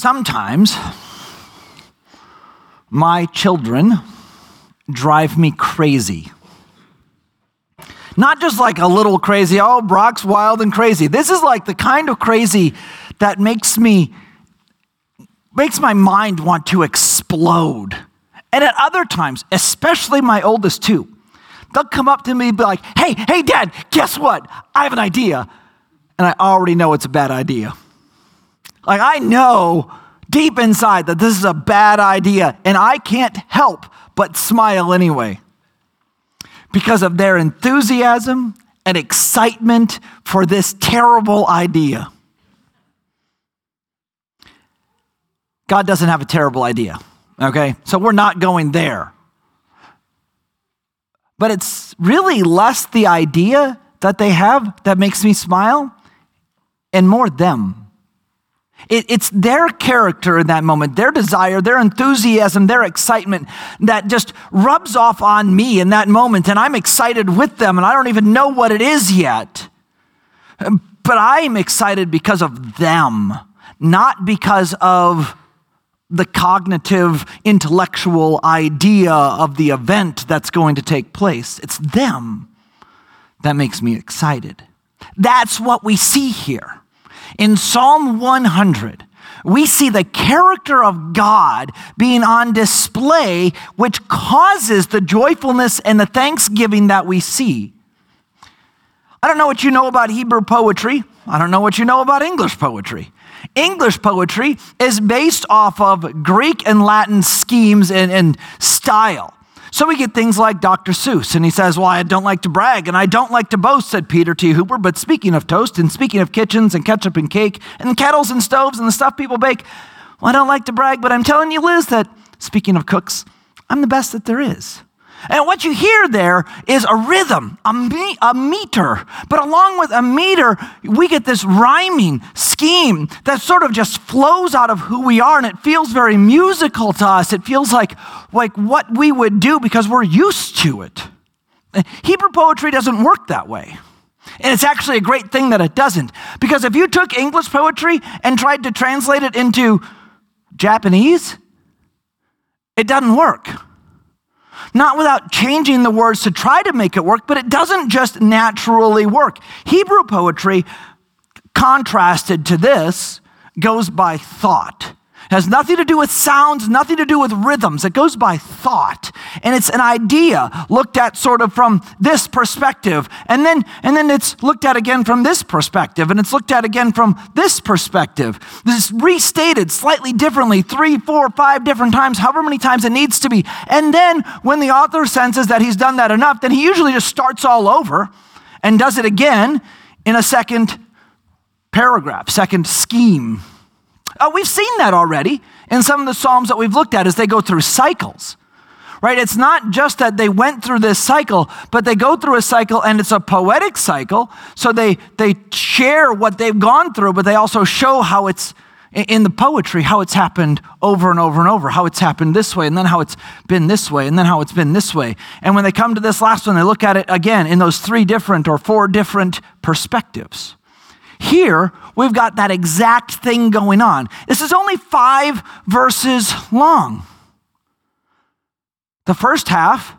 Sometimes my children drive me crazy. Not just like a little crazy, oh, Brock's wild and crazy. This is like the kind of crazy that makes me, makes my mind want to explode. And at other times, especially my oldest two, they'll come up to me and be like, hey, hey, dad, guess what? I have an idea. And I already know it's a bad idea. Like, I know deep inside that this is a bad idea, and I can't help but smile anyway because of their enthusiasm and excitement for this terrible idea. God doesn't have a terrible idea, okay? So we're not going there. But it's really less the idea that they have that makes me smile and more them. It, it's their character in that moment, their desire, their enthusiasm, their excitement that just rubs off on me in that moment. And I'm excited with them, and I don't even know what it is yet. But I'm excited because of them, not because of the cognitive, intellectual idea of the event that's going to take place. It's them that makes me excited. That's what we see here. In Psalm 100, we see the character of God being on display, which causes the joyfulness and the thanksgiving that we see. I don't know what you know about Hebrew poetry. I don't know what you know about English poetry. English poetry is based off of Greek and Latin schemes and, and style. So we get things like Dr. Seuss, and he says, Well, I don't like to brag and I don't like to boast, said Peter T. Hooper. But speaking of toast and speaking of kitchens and ketchup and cake and kettles and stoves and the stuff people bake, well, I don't like to brag, but I'm telling you, Liz, that speaking of cooks, I'm the best that there is. And what you hear there is a rhythm, a, me- a meter. But along with a meter, we get this rhyming scheme that sort of just flows out of who we are, and it feels very musical to us. It feels like, like what we would do because we're used to it. Hebrew poetry doesn't work that way. And it's actually a great thing that it doesn't. Because if you took English poetry and tried to translate it into Japanese, it doesn't work not without changing the words to try to make it work, but it doesn't just naturally work. Hebrew poetry, contrasted to this, goes by thought has nothing to do with sounds, nothing to do with rhythms. It goes by thought. And it's an idea looked at sort of from this perspective. And then, and then it's looked at again from this perspective. And it's looked at again from this perspective. This is restated slightly differently, three, four, five different times, however many times it needs to be. And then when the author senses that he's done that enough, then he usually just starts all over and does it again in a second paragraph, second scheme. Uh, we've seen that already in some of the Psalms that we've looked at as they go through cycles. Right? It's not just that they went through this cycle, but they go through a cycle and it's a poetic cycle. So they, they share what they've gone through, but they also show how it's in the poetry, how it's happened over and over and over, how it's happened this way, and then how it's been this way, and then how it's been this way. And when they come to this last one, they look at it again in those three different or four different perspectives. Here, we've got that exact thing going on. This is only five verses long. The first half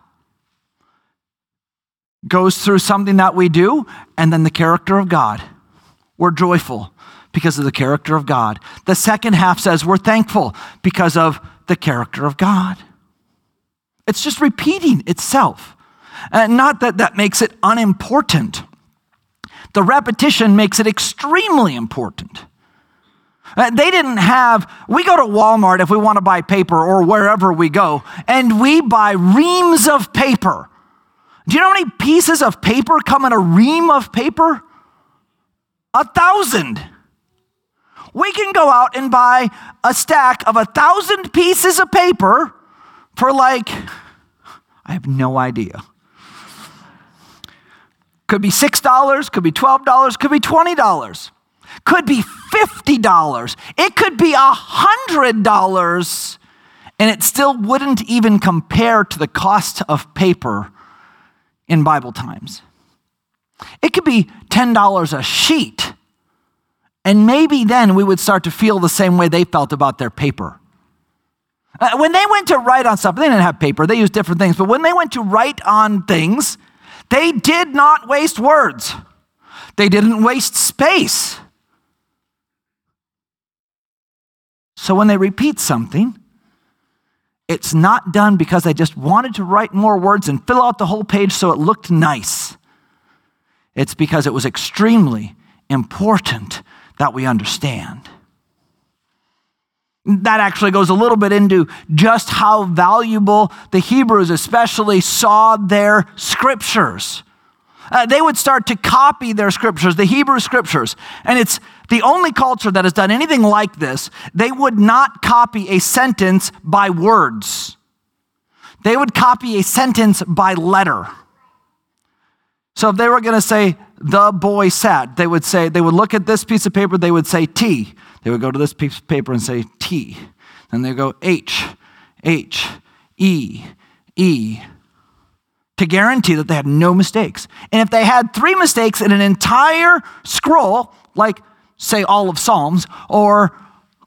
goes through something that we do, and then the character of God. We're joyful because of the character of God. The second half says we're thankful because of the character of God. It's just repeating itself. And not that that makes it unimportant. The repetition makes it extremely important. Uh, they didn't have, we go to Walmart if we want to buy paper or wherever we go, and we buy reams of paper. Do you know how many pieces of paper come in a ream of paper? A thousand. We can go out and buy a stack of a thousand pieces of paper for like, I have no idea. Could be $6, could be $12, could be $20, could be $50. It could be $100, and it still wouldn't even compare to the cost of paper in Bible times. It could be $10 a sheet, And maybe then we would start to feel the same way they felt about their paper. Uh, when they went to write on stuff, they didn't have paper, they used different things, but when they went to write on things, they did not waste words, they didn't waste space. So when they repeat something, it's not done because they just wanted to write more words and fill out the whole page so it looked nice. It's because it was extremely important that we understand. That actually goes a little bit into just how valuable the Hebrews, especially, saw their scriptures. Uh, they would start to copy their scriptures, the Hebrew scriptures. And it's the only culture that has done anything like this. They would not copy a sentence by words, they would copy a sentence by letter. So if they were going to say, the boy sat, they would say, they would look at this piece of paper, they would say T. They would go to this piece of paper and say T. Then they go H, H, E, E, to guarantee that they had no mistakes. And if they had three mistakes in an entire scroll, like, say, all of Psalms or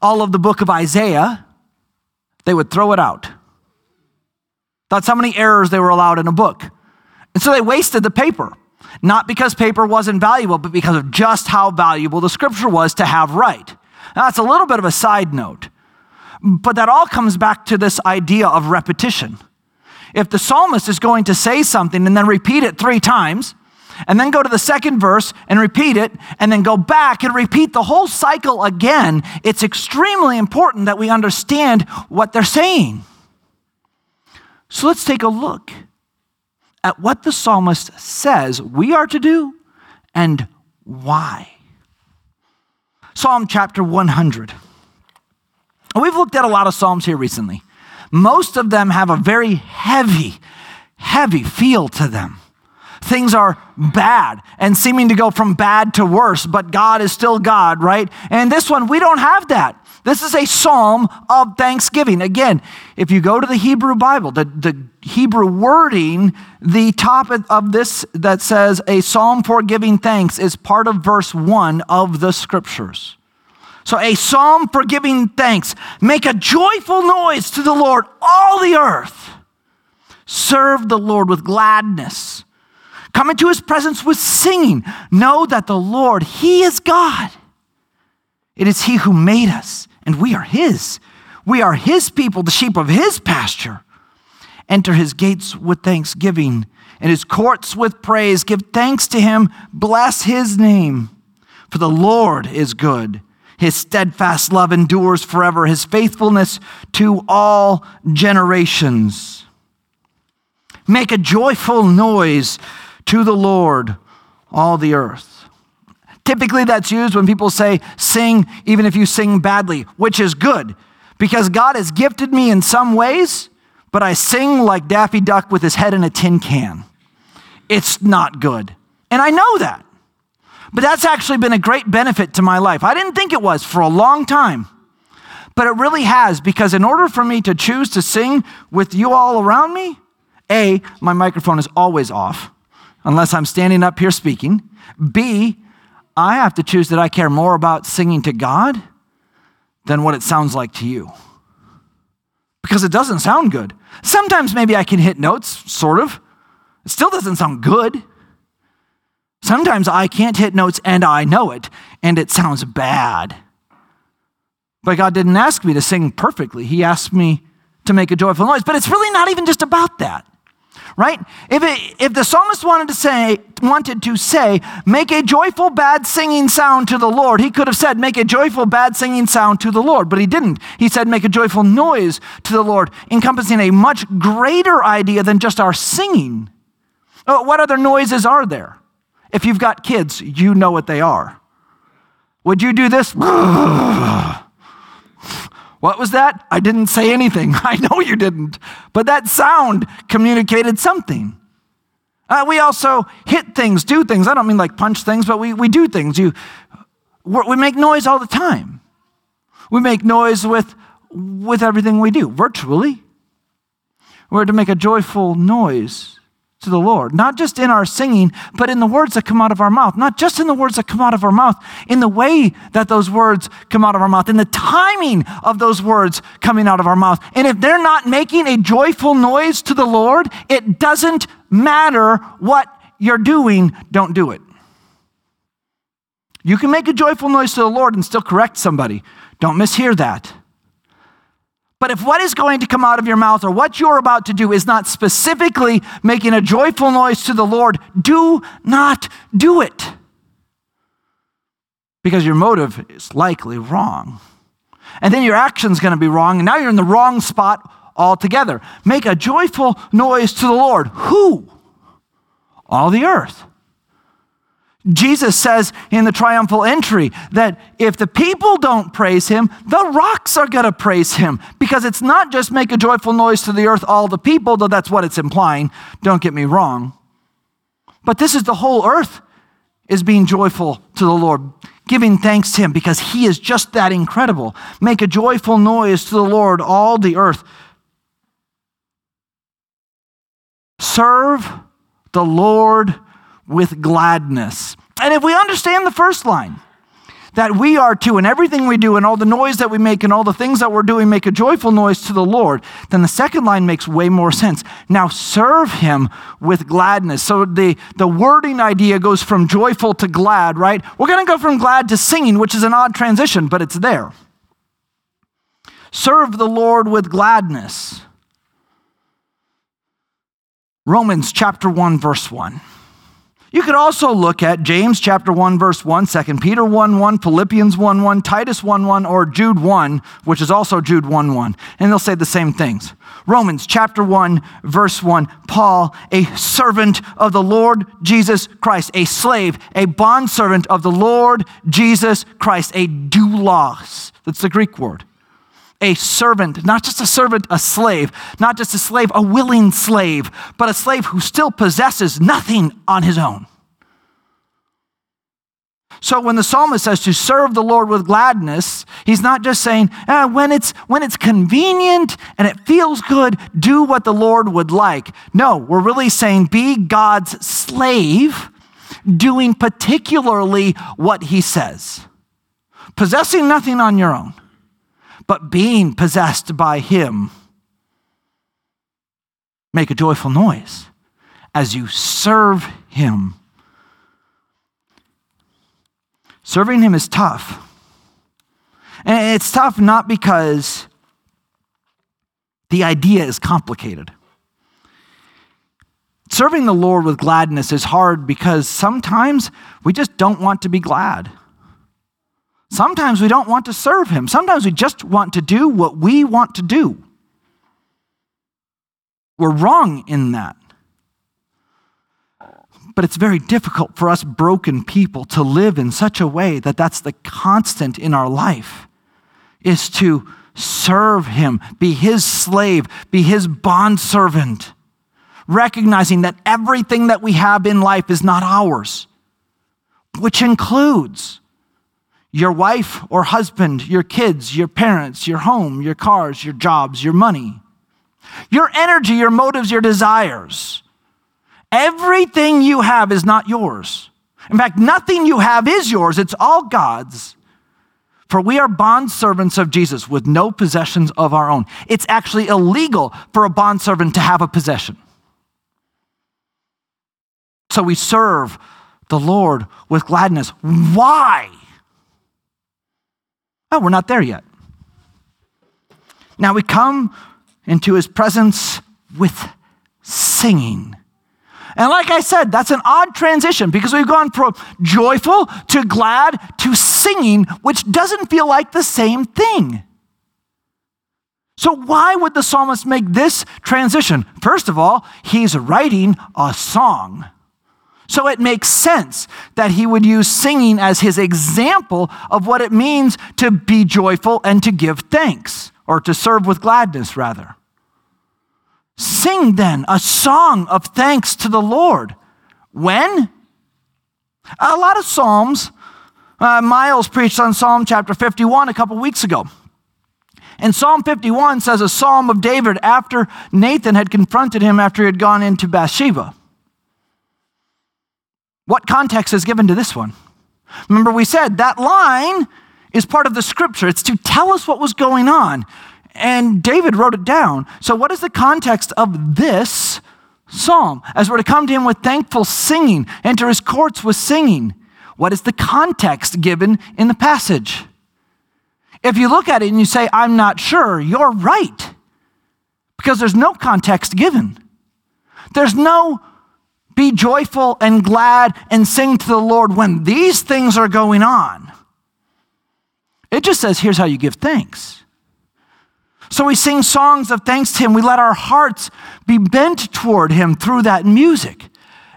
all of the book of Isaiah, they would throw it out. That's how many errors they were allowed in a book. And so they wasted the paper, not because paper wasn't valuable, but because of just how valuable the scripture was to have right. That's a little bit of a side note, but that all comes back to this idea of repetition. If the psalmist is going to say something and then repeat it three times, and then go to the second verse and repeat it, and then go back and repeat the whole cycle again, it's extremely important that we understand what they're saying. So let's take a look at what the psalmist says we are to do and why. Psalm chapter 100. We've looked at a lot of Psalms here recently. Most of them have a very heavy, heavy feel to them. Things are bad and seeming to go from bad to worse, but God is still God, right? And this one, we don't have that. This is a psalm of thanksgiving. Again, if you go to the Hebrew Bible, the, the Hebrew wording, the top of this that says a psalm for giving thanks is part of verse one of the scriptures. So, a psalm for giving thanks. Make a joyful noise to the Lord, all the earth. Serve the Lord with gladness. Come into his presence with singing. Know that the Lord, he is God. It is he who made us, and we are his. We are his people, the sheep of his pasture. Enter his gates with thanksgiving and his courts with praise. Give thanks to him. Bless his name. For the Lord is good his steadfast love endures forever, his faithfulness to all generations. Make a joyful noise to the Lord, all the earth. Typically, that's used when people say, sing, even if you sing badly, which is good, because God has gifted me in some ways, but I sing like Daffy Duck with his head in a tin can. It's not good. And I know that. But that's actually been a great benefit to my life. I didn't think it was for a long time, but it really has because in order for me to choose to sing with you all around me, A, my microphone is always off unless I'm standing up here speaking. B, I have to choose that I care more about singing to God than what it sounds like to you. Because it doesn't sound good. Sometimes maybe I can hit notes, sort of. It still doesn't sound good. Sometimes I can't hit notes and I know it, and it sounds bad. But God didn't ask me to sing perfectly, He asked me to make a joyful noise. But it's really not even just about that. Right? If, it, if the psalmist wanted to say, wanted to say, make a joyful bad singing sound to the Lord, he could have said, make a joyful bad singing sound to the Lord, but he didn't. He said, make a joyful noise to the Lord, encompassing a much greater idea than just our singing. Oh, what other noises are there? If you've got kids, you know what they are. Would you do this? what was that? I didn't say anything. I know you didn't. But that sound communicated something. Uh, we also hit things, do things. I don't mean like punch things, but we, we do things. You, we make noise all the time. We make noise with, with everything we do, virtually. We're to make a joyful noise to the Lord, not just in our singing, but in the words that come out of our mouth, not just in the words that come out of our mouth, in the way that those words come out of our mouth, in the timing of those words coming out of our mouth. And if they're not making a joyful noise to the Lord, it doesn't matter what you're doing, don't do it. You can make a joyful noise to the Lord and still correct somebody. Don't mishear that. But if what is going to come out of your mouth or what you're about to do is not specifically making a joyful noise to the Lord, do not do it. Because your motive is likely wrong. And then your action's going to be wrong, and now you're in the wrong spot altogether. Make a joyful noise to the Lord. Who? All the earth. Jesus says in the triumphal entry that if the people don't praise him, the rocks are going to praise him because it's not just make a joyful noise to the earth, all the people, though that's what it's implying. Don't get me wrong. But this is the whole earth is being joyful to the Lord, giving thanks to him because he is just that incredible. Make a joyful noise to the Lord, all the earth. Serve the Lord with gladness. And if we understand the first line, that we are to, in everything we do, and all the noise that we make, and all the things that we're doing, make a joyful noise to the Lord, then the second line makes way more sense. Now serve Him with gladness. So the, the wording idea goes from joyful to glad, right? We're going to go from glad to singing, which is an odd transition, but it's there. Serve the Lord with gladness. Romans chapter 1, verse 1. You could also look at James chapter 1 verse 1, 2 Peter 1 1, Philippians 1 1, Titus 1 1, or Jude 1, which is also Jude 1 1. And they'll say the same things. Romans chapter 1 verse 1, Paul, a servant of the Lord Jesus Christ, a slave, a bondservant of the Lord Jesus Christ, a doulos. That's the Greek word a servant, not just a servant, a slave, not just a slave, a willing slave, but a slave who still possesses nothing on his own. So when the psalmist says to serve the Lord with gladness, he's not just saying, eh, when, it's, when it's convenient and it feels good, do what the Lord would like. No, we're really saying be God's slave, doing particularly what he says, possessing nothing on your own but being possessed by Him. Make a joyful noise as you serve Him. Serving Him is tough. And it's tough not because the idea is complicated. Serving the Lord with gladness is hard because sometimes we just don't want to be glad. Sometimes we don't want to serve Him. Sometimes we just want to do what we want to do. We're wrong in that. But it's very difficult for us broken people to live in such a way that that's the constant in our life is to serve him, be his slave, be his bondservant, recognizing that everything that we have in life is not ours, which includes your wife or husband, your kids, your parents, your home, your cars, your jobs, your money, your energy, your motives, your desires. Everything you have is not yours. In fact, nothing you have is yours, it's all God's. For we are bondservants of Jesus with no possessions of our own. It's actually illegal for a bondservant to have a possession. So we serve the Lord with gladness. Why? Oh, we're not there yet. Now we come into his presence with singing. And like I said, that's an odd transition because we've gone from joyful to glad to singing, which doesn't feel like the same thing. So, why would the psalmist make this transition? First of all, he's writing a song. So it makes sense that he would use singing as his example of what it means to be joyful and to give thanks, or to serve with gladness, rather. Sing then a song of thanks to the Lord. When? A lot of Psalms. Uh, Miles preached on Psalm chapter 51 a couple weeks ago. And Psalm 51 says a psalm of David after Nathan had confronted him after he had gone into Bathsheba. What context is given to this one? Remember, we said that line is part of the scripture, it's to tell us what was going on. And David wrote it down. So, what is the context of this psalm? As we're to come to him with thankful singing, enter his courts with singing. What is the context given in the passage? If you look at it and you say, I'm not sure, you're right. Because there's no context given. There's no be joyful and glad and sing to the Lord when these things are going on. It just says, here's how you give thanks. So we sing songs of thanks to Him. We let our hearts be bent toward Him through that music.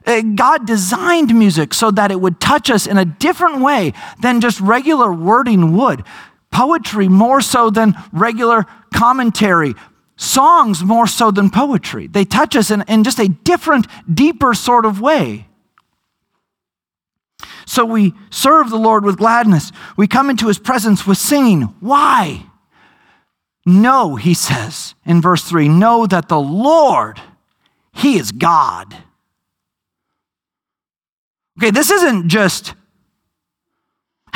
Uh, God designed music so that it would touch us in a different way than just regular wording would. Poetry more so than regular commentary. Songs more so than poetry. They touch us in, in just a different, deeper sort of way. So we serve the Lord with gladness. We come into his presence with singing. Why? Know, he says in verse 3, know that the Lord, he is God. Okay, this isn't just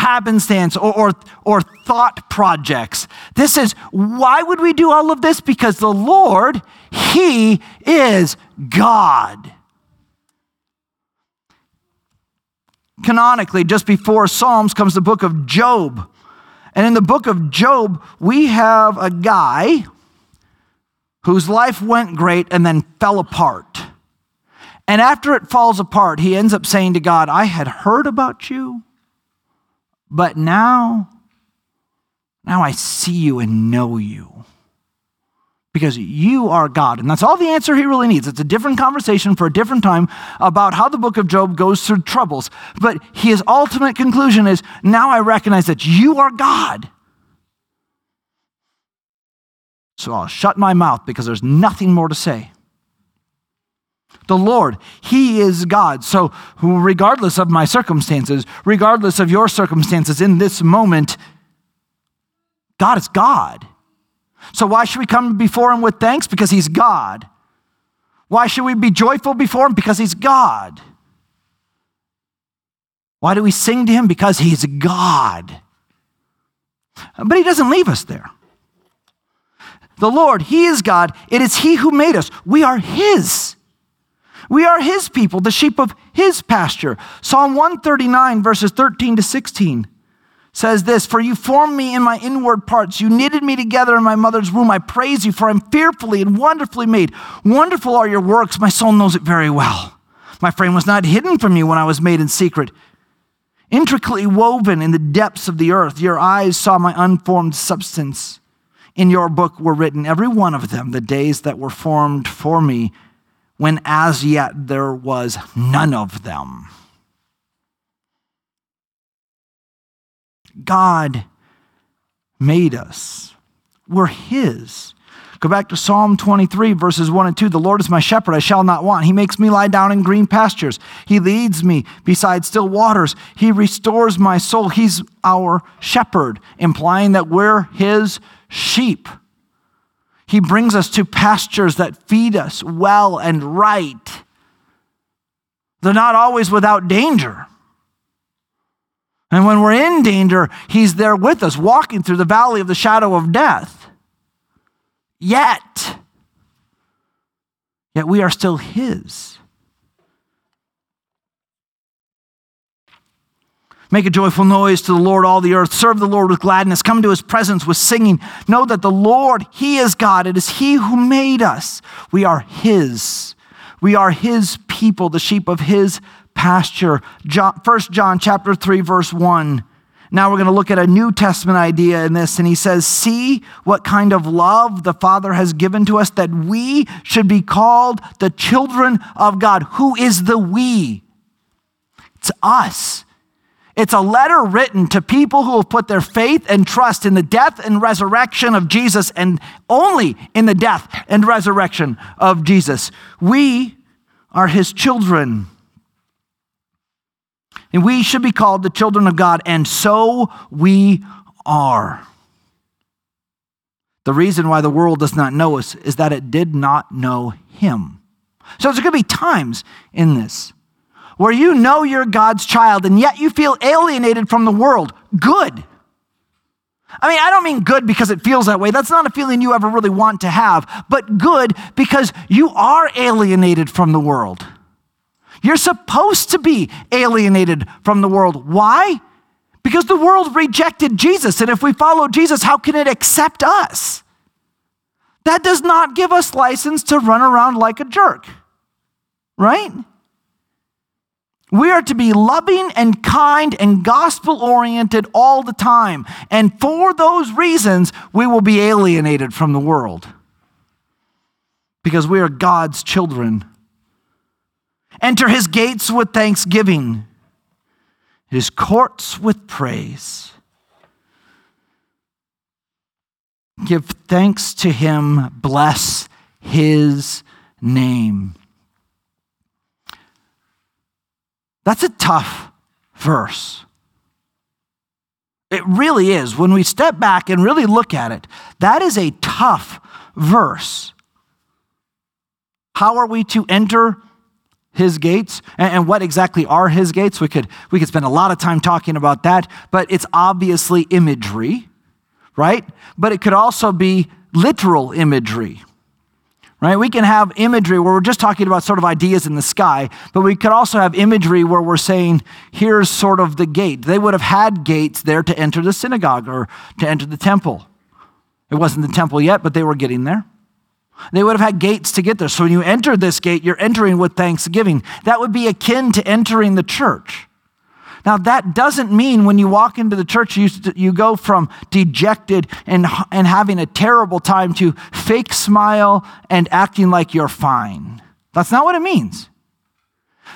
happenstance or, or, or, thought projects. This is why would we do all of this? Because the Lord, He is God. Canonically, just before Psalms comes the book of Job. And in the book of Job, we have a guy whose life went great and then fell apart. And after it falls apart, he ends up saying to God, I had heard about you, but now, now I see you and know you because you are God. And that's all the answer he really needs. It's a different conversation for a different time about how the book of Job goes through troubles. But his ultimate conclusion is now I recognize that you are God. So I'll shut my mouth because there's nothing more to say. The Lord, He is God. So, regardless of my circumstances, regardless of your circumstances in this moment, God is God. So, why should we come before Him with thanks? Because He's God. Why should we be joyful before Him? Because He's God. Why do we sing to Him? Because He's God. But He doesn't leave us there. The Lord, He is God. It is He who made us. We are His. We are His people, the sheep of His pasture. Psalm 139, verses 13 to 16 says this For you formed me in my inward parts. You knitted me together in my mother's womb. I praise you, for I'm fearfully and wonderfully made. Wonderful are your works. My soul knows it very well. My frame was not hidden from you when I was made in secret. Intricately woven in the depths of the earth, your eyes saw my unformed substance. In your book were written, every one of them, the days that were formed for me, when as yet there was none of them. God made us. We're His. Go back to Psalm 23, verses 1 and 2. The Lord is my shepherd, I shall not want. He makes me lie down in green pastures. He leads me beside still waters. He restores my soul. He's our shepherd, implying that we're His sheep. He brings us to pastures that feed us well and right. They're not always without danger. And when we're in danger, He's there with us, walking through the valley of the shadow of death. Yet, yet we are still His. Make a joyful noise to the Lord, all the earth. Serve the Lord with gladness. Come to his presence with singing. Know that the Lord, he is God. It is he who made us. We are his. We are his people, the sheep of his pasture. John, 1 John chapter 3 verse 1. Now we're going to look at a New Testament idea in this and he says, "See what kind of love the Father has given to us that we should be called the children of God." Who is the we? It's us. It's a letter written to people who have put their faith and trust in the death and resurrection of Jesus and only in the death and resurrection of Jesus. We are his children. And we should be called the children of God, and so we are. The reason why the world does not know us is that it did not know him. So there's going to be times in this where you know you're God's child and yet you feel alienated from the world, good. I mean, I don't mean good because it feels that way. That's not a feeling you ever really want to have, but good because you are alienated from the world. You're supposed to be alienated from the world. Why? Because the world rejected Jesus. And if we follow Jesus, how can it accept us? That does not give us license to run around like a jerk, right? We are to be loving and kind and gospel oriented all the time. And for those reasons, we will be alienated from the world because we are God's children. Enter his gates with thanksgiving, his courts with praise. Give thanks to him, bless his name. That's a tough verse. It really is. When we step back and really look at it, that is a tough verse. How are we to enter his gates and, what exactly are his gates we could we could spend a lot of time talking about that but it's obviously imagery right but it could also be literal imagery right? We can have imagery where we're just talking about sort of ideas in the sky, but we could also have imagery where we're saying, here's sort of the gate. They would have had gates there to enter the synagogue or to enter the temple. It wasn't the temple yet, but they were getting there. They would have had gates to get there. So when you enter this gate, you're entering with thanksgiving. That would be akin to entering the church. Now, that doesn't mean when you walk into the church, you, you go from dejected and, and having a terrible time to fake smile and acting like you're fine. That's not what it means.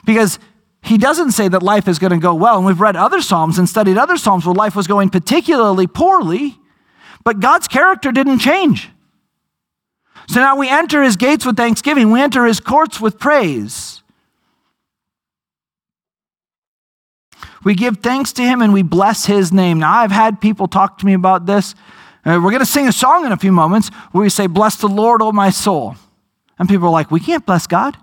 Because he doesn't say that life is going to go well. And we've read other Psalms and studied other Psalms where life was going particularly poorly, but God's character didn't change. So now we enter his gates with thanksgiving, we enter his courts with praise. We give thanks to him and we bless his name. Now, I've had people talk to me about this. Uh, we're going to sing a song in a few moments where we say, Bless the Lord, O my soul. And people are like, We can't bless God.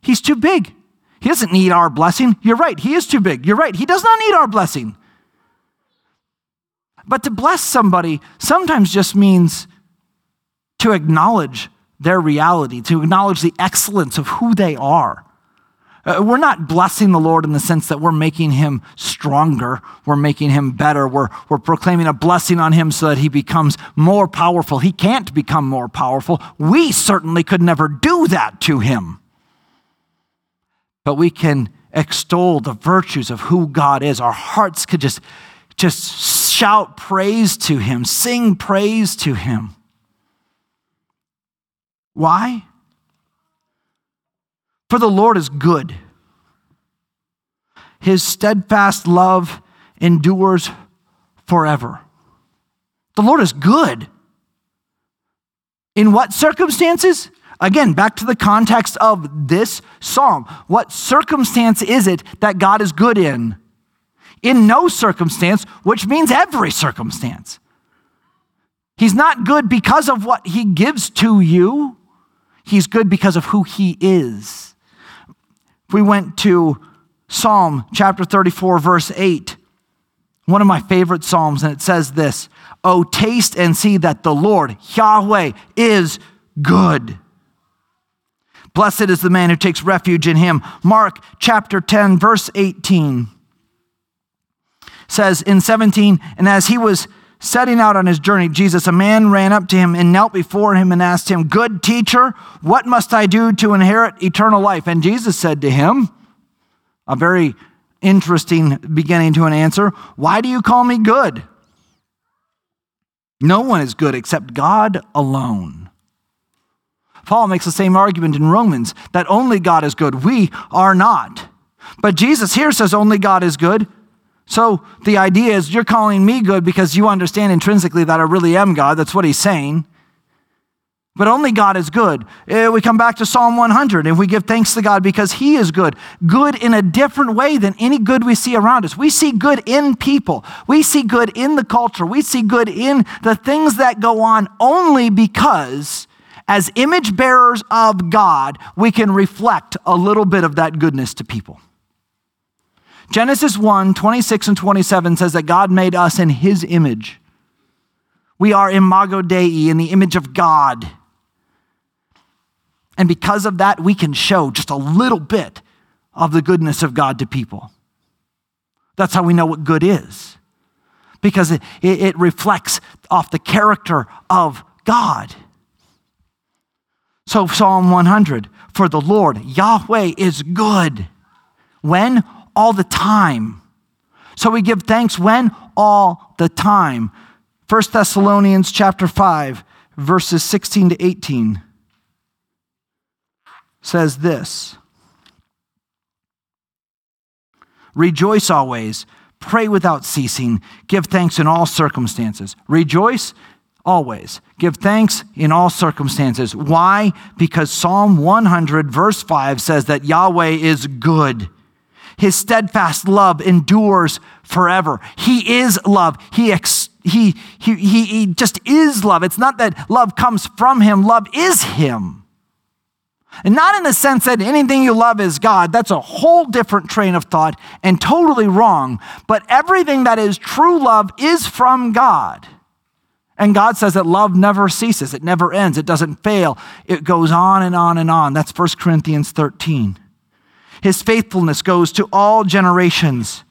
He's too big. He doesn't need our blessing. You're right. He is too big. You're right. He does not need our blessing. But to bless somebody sometimes just means to acknowledge their reality, to acknowledge the excellence of who they are. Uh, we're not blessing the Lord in the sense that we're making him stronger, we're making him better, we're, we're proclaiming a blessing on him so that he becomes more powerful. He can't become more powerful. We certainly could never do that to him. But we can extol the virtues of who God is. Our hearts could just, just shout praise to him, sing praise to him. Why? For the Lord is good. His steadfast love endures forever. The Lord is good. In what circumstances? Again, back to the context of this psalm. What circumstance is it that God is good in? In no circumstance, which means every circumstance. He's not good because of what he gives to you, he's good because of who he is. If we went to Psalm chapter 34, verse 8, one of my favorite Psalms, and it says this Oh, taste and see that the Lord, Yahweh, is good. Blessed is the man who takes refuge in him. Mark chapter 10, verse 18 says in 17, and as he was setting out on his journey, Jesus, a man ran up to him and knelt before him and asked him, Good teacher, what must I do to inherit eternal life? And Jesus said to him, a very interesting beginning to an answer, Why do you call me good? No one is good except God alone. Paul makes the same argument in Romans that only God is good. We are not. But Jesus here says only God is good. So the idea is you're calling me good because you understand intrinsically that I really am God. That's what he's saying. But only God is good. Eh, we come back to Psalm 100 and we give thanks to God because He is good. Good in a different way than any good we see around us. We see good in people, we see good in the culture, we see good in the things that go on only because, as image bearers of God, we can reflect a little bit of that goodness to people. Genesis 1 26 and 27 says that God made us in his image. We are imago Dei, in the image of God. And because of that, we can show just a little bit of the goodness of God to people. That's how we know what good is, because it, it, reflects off the character of God. So, Psalm 100 For the Lord, Yahweh, is good. When? All the time. So we give thanks when? All the time. 1 Thessalonians chapter 5, verses 16 to 18 says this Rejoice always, pray without ceasing, give thanks in all circumstances. Rejoice always. Give thanks in all circumstances. Why? Because Psalm 100, verse 5 says that Yahweh is good. His steadfast love endures forever. He is love. He, ex- he, he, he, he just is love. It's not that love comes from him, love is him. And not in the sense that anything you love is God. That's a whole different train of thought and totally wrong. But everything that is true love is from God. And God says that love never ceases, it never ends, it doesn't fail. It goes on and on and on. That's 1 Corinthians 13. His faithfulness goes to all generations.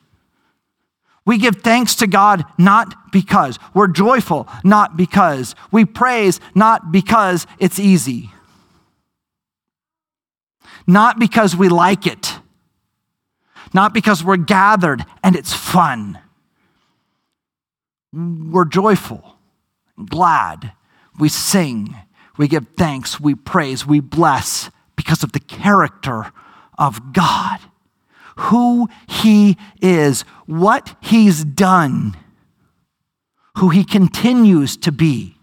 We give thanks to God not because. We're joyful not because. We praise not because it's easy. Not because we like it. Not because we're gathered and it's fun. We're joyful, glad. We sing, we give thanks, we praise, we bless because of the character of God, who He is, what He's done, who He continues to be.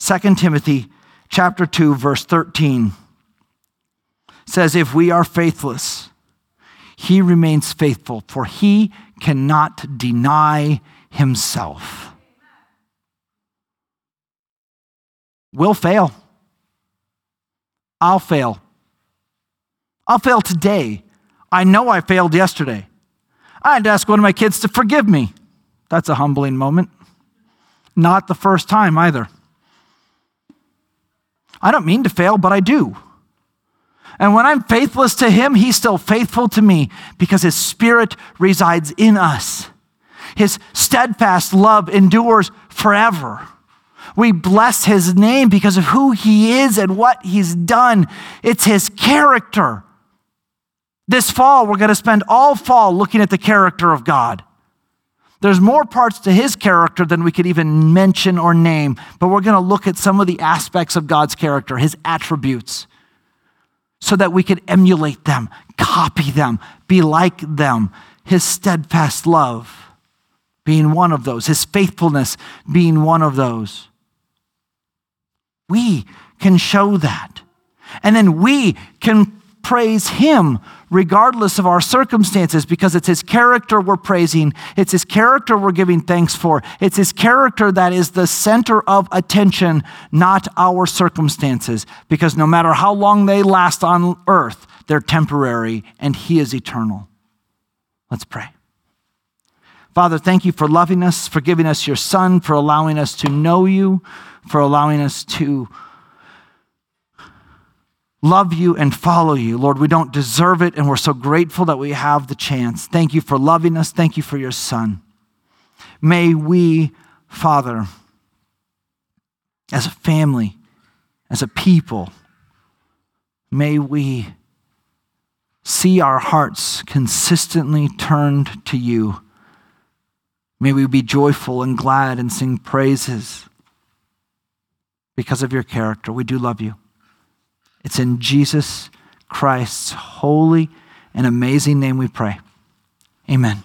2 Timothy chapter 2 verse 13 says if we are faithless he remains faithful for he cannot deny himself. We'll fail I'll fail. I'll fail today. I know I failed yesterday. I had to ask one of my kids to forgive me. That's a humbling moment. Not the first time either. I don't mean to fail, but I do. And when I'm faithless to him, he's still faithful to me because his spirit resides in us. His steadfast love endures forever. We bless his name because of who he is and what he's done. It's his character. This fall, we're going to spend all fall looking at the character of God. There's more parts to his character than we could even mention or name, but we're going to look at some of the aspects of God's character, his attributes, so that we could emulate them, copy them, be like them. His steadfast love being one of those, his faithfulness being one of those. We can show that. And then we can praise Him regardless of our circumstances because it's His character we're praising. It's His character we're giving thanks for. It's His character that is the center of attention, not our circumstances. Because no matter how long they last on earth, they're temporary and He is eternal. Let's pray. Father, thank you for loving us, for giving us your Son, for allowing us to know you for allowing us to love you and follow you. Lord, we don't deserve it, and we're so grateful that we have the chance. Thank you for loving us. Thank you for your Son. May we, Father, as a family, as a people, may we see our hearts consistently turned to you. May we be joyful and glad and sing praises because of your character. We do love you. It's in Jesus Christ's holy and amazing name we pray. Amen.